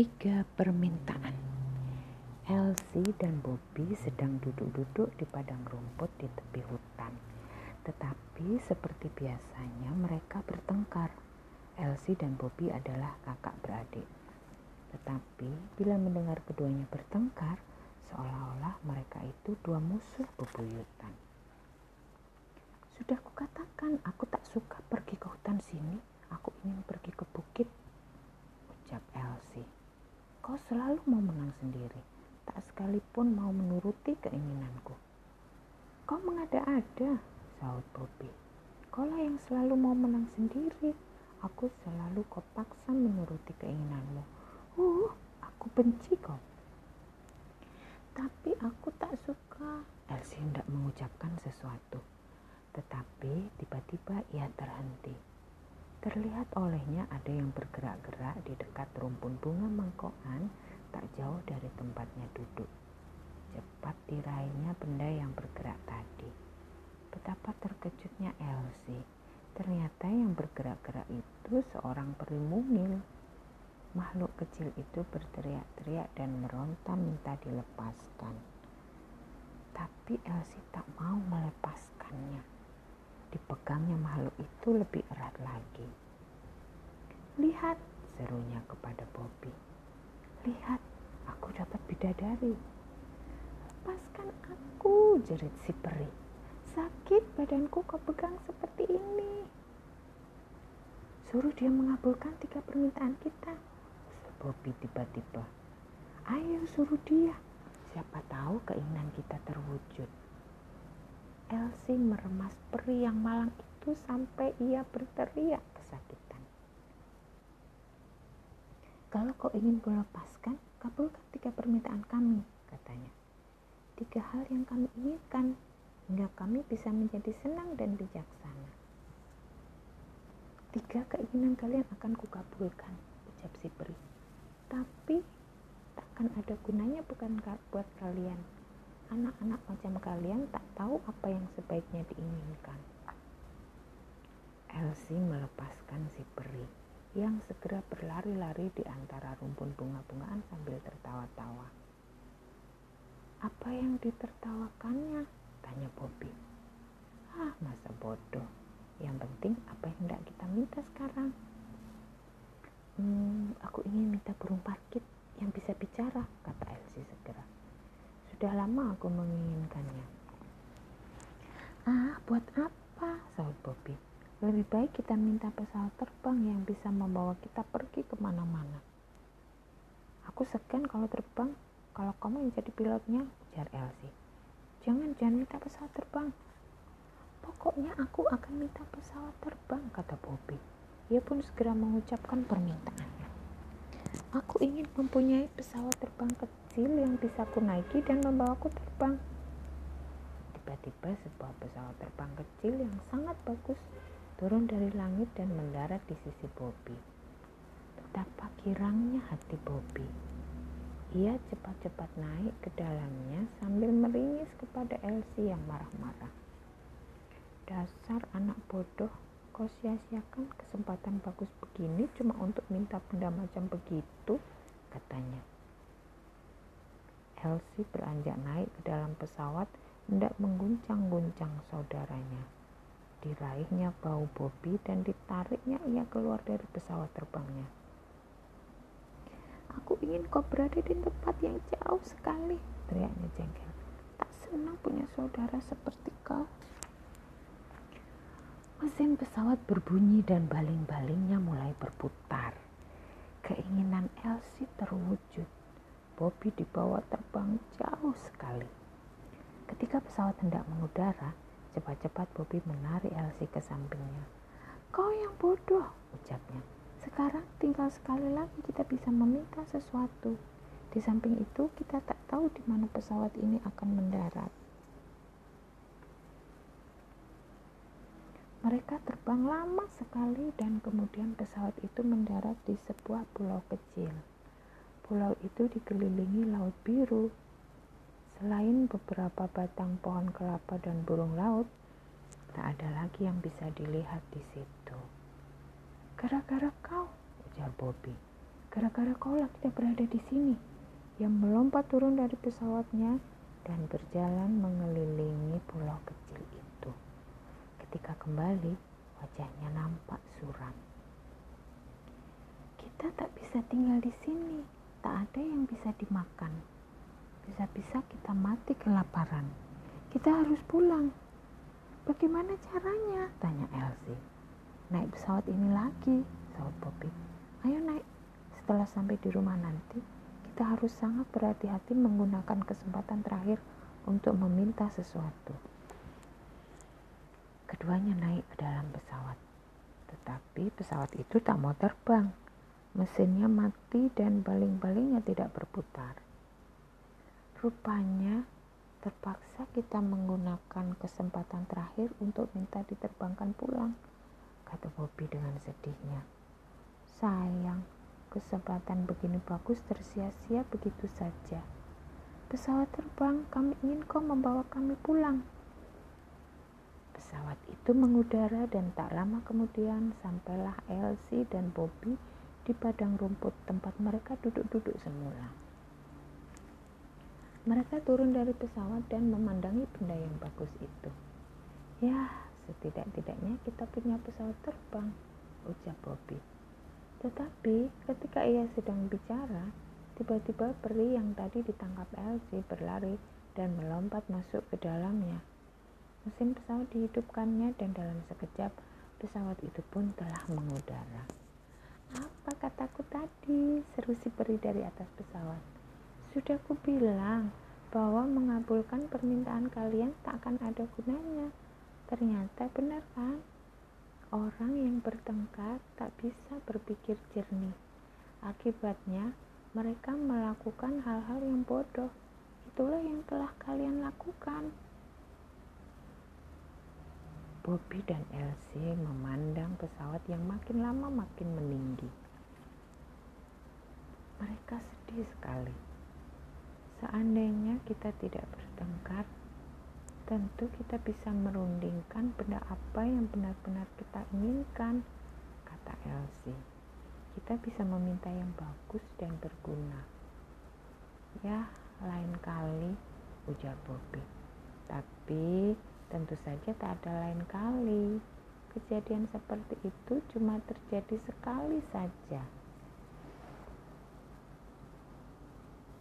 Tiga permintaan. Elsie dan Bobby sedang duduk-duduk di padang rumput di tepi hutan. Tetapi seperti biasanya mereka bertengkar. Elsie dan Bobby adalah kakak beradik. Tetapi bila mendengar keduanya bertengkar, seolah-olah mereka itu dua musuh bebuyutan. Sudah kukatakan aku tak suka pergi ke hutan sini, aku ingin pergi ke bukit, ucap Elsie. Kau selalu mau menang sendiri, tak sekalipun mau menuruti keinginanku. Kau mengada-ada, sahut Bobby. Kaulah yang selalu mau menang sendiri. Aku selalu kau paksa menuruti keinginanmu. Uh, aku benci kau. Tapi aku tak suka. Elsie hendak mengucapkan sesuatu. Tetapi tiba-tiba ia terhenti. Terlihat olehnya ada yang bergerak-gerak di dekat rumpun bunga mangkokan tak jauh dari tempatnya duduk. Cepat diraihnya benda yang bergerak tadi. Betapa terkejutnya Elsie. Ternyata yang bergerak-gerak itu seorang peri mungil. Makhluk kecil itu berteriak-teriak dan meronta minta dilepaskan. Tapi Elsie tak mau melepaskannya dipegangnya makhluk itu lebih erat lagi. Lihat, serunya kepada Bobby. Lihat, aku dapat bidadari. Lepaskan aku, jerit si peri. Sakit badanku kau pegang seperti ini. Suruh dia mengabulkan tiga permintaan kita. Bobby tiba-tiba. Ayo suruh dia. Siapa tahu keinginan kita terwujud. Elsie meremas peri yang malang itu sampai ia berteriak kesakitan. Kalau kau ingin lepaskan, kabulkan tiga permintaan kami, katanya. Tiga hal yang kami inginkan, hingga kami bisa menjadi senang dan bijaksana. Tiga keinginan kalian akan kukabulkan, ucap si peri. Tapi takkan ada gunanya bukan buat kalian anak-anak macam kalian tak tahu apa yang sebaiknya diinginkan. Elsie melepaskan si peri yang segera berlari-lari di antara rumpun bunga-bungaan sambil tertawa-tawa. Apa yang ditertawakannya? Tanya Bobby. Ah, masa bodoh. Yang penting apa yang tidak kita minta sekarang. Hmm, aku ingin minta burung parkit yang bisa bicara, kata Elsie segera. Sudah lama aku menginginkannya. Ah, buat apa? Sahut Bobby. Lebih baik kita minta pesawat terbang yang bisa membawa kita pergi ke mana-mana. Aku segan kalau terbang, kalau kamu yang jadi pilotnya, ujar Elsie. Jangan, jangan minta pesawat terbang. Pokoknya aku akan minta pesawat terbang, kata Bobby. Ia pun segera mengucapkan permintaannya. Aku ingin mempunyai pesawat terbang kecil yang bisa ku naiki dan membawaku terbang. Tiba-tiba sebuah pesawat terbang kecil yang sangat bagus turun dari langit dan mendarat di sisi Bobby. Betapa girangnya hati Bobby. Ia cepat-cepat naik ke dalamnya sambil meringis kepada Elsie yang marah-marah. Dasar anak bodoh, kau sia-siakan kesempatan bagus begini cuma untuk minta benda macam begitu, katanya. Elsie beranjak naik ke dalam pesawat hendak mengguncang-guncang saudaranya. Diraihnya bau Bobby dan ditariknya ia keluar dari pesawat terbangnya. Aku ingin kau berada di tempat yang jauh sekali, teriaknya jengkel. Tak senang punya saudara seperti kau. Mesin pesawat berbunyi dan baling-balingnya mulai berputar. Keinginan Elsie terwujud. Bobby dibawa terbang jauh sekali. Ketika pesawat hendak mengudara, cepat-cepat Bobby menarik Elsie ke sampingnya. Kau yang bodoh, ucapnya. Sekarang tinggal sekali lagi kita bisa meminta sesuatu. Di samping itu, kita tak tahu di mana pesawat ini akan mendarat. Mereka terbang lama sekali dan kemudian pesawat itu mendarat di sebuah pulau kecil. Pulau itu dikelilingi laut biru. Selain beberapa batang pohon kelapa dan burung laut, tak ada lagi yang bisa dilihat di situ. Gara-gara kau, ujar Bobby. Gara-gara kaulah kita berada di sini. Yang melompat turun dari pesawatnya dan berjalan mengelilingi pulau kecil itu. Ketika kembali, wajahnya nampak suram. Kita tak bisa tinggal di sini. Tak ada yang bisa dimakan. Bisa-bisa kita mati kelaparan. Kita harus pulang. Bagaimana caranya? Tanya Elsie. Naik pesawat ini lagi, sahut Bobby. Ayo naik. Setelah sampai di rumah nanti, kita harus sangat berhati-hati menggunakan kesempatan terakhir untuk meminta sesuatu. Keduanya naik ke dalam pesawat. Tetapi pesawat itu tak mau terbang. Mesinnya mati dan baling-balingnya tidak berputar. Rupanya Terpaksa kita menggunakan kesempatan terakhir untuk minta diterbangkan pulang, kata Bobby dengan sedihnya. Sayang, kesempatan begini bagus tersia-sia begitu saja. Pesawat terbang, kami ingin kau membawa kami pulang. Pesawat itu mengudara dan tak lama kemudian sampailah Elsie dan Bobby di padang rumput tempat mereka duduk-duduk semula. Mereka turun dari pesawat dan memandangi benda yang bagus itu. Ya, setidak-tidaknya kita punya pesawat terbang, ucap Bobby. Tetapi ketika ia sedang bicara, tiba-tiba peri yang tadi ditangkap Elsie berlari dan melompat masuk ke dalamnya. Mesin pesawat dihidupkannya dan dalam sekejap pesawat itu pun telah mengudara. Apa kataku tadi? Seru si peri dari atas pesawat. Sudah kubilang bahwa mengabulkan permintaan kalian tak akan ada gunanya. Ternyata benar kan? Orang yang bertengkar tak bisa berpikir jernih. Akibatnya, mereka melakukan hal-hal yang bodoh. Itulah yang telah kalian lakukan. Bobby dan Elsie memandang pesawat yang makin lama makin meninggi. Mereka sedih sekali. Seandainya kita tidak bertengkar, tentu kita bisa merundingkan benda apa yang benar-benar kita inginkan, kata Elsie. Kita bisa meminta yang bagus dan berguna. Ya, lain kali, ujar Bobby. Tapi tentu saja tak ada lain kali. Kejadian seperti itu cuma terjadi sekali saja.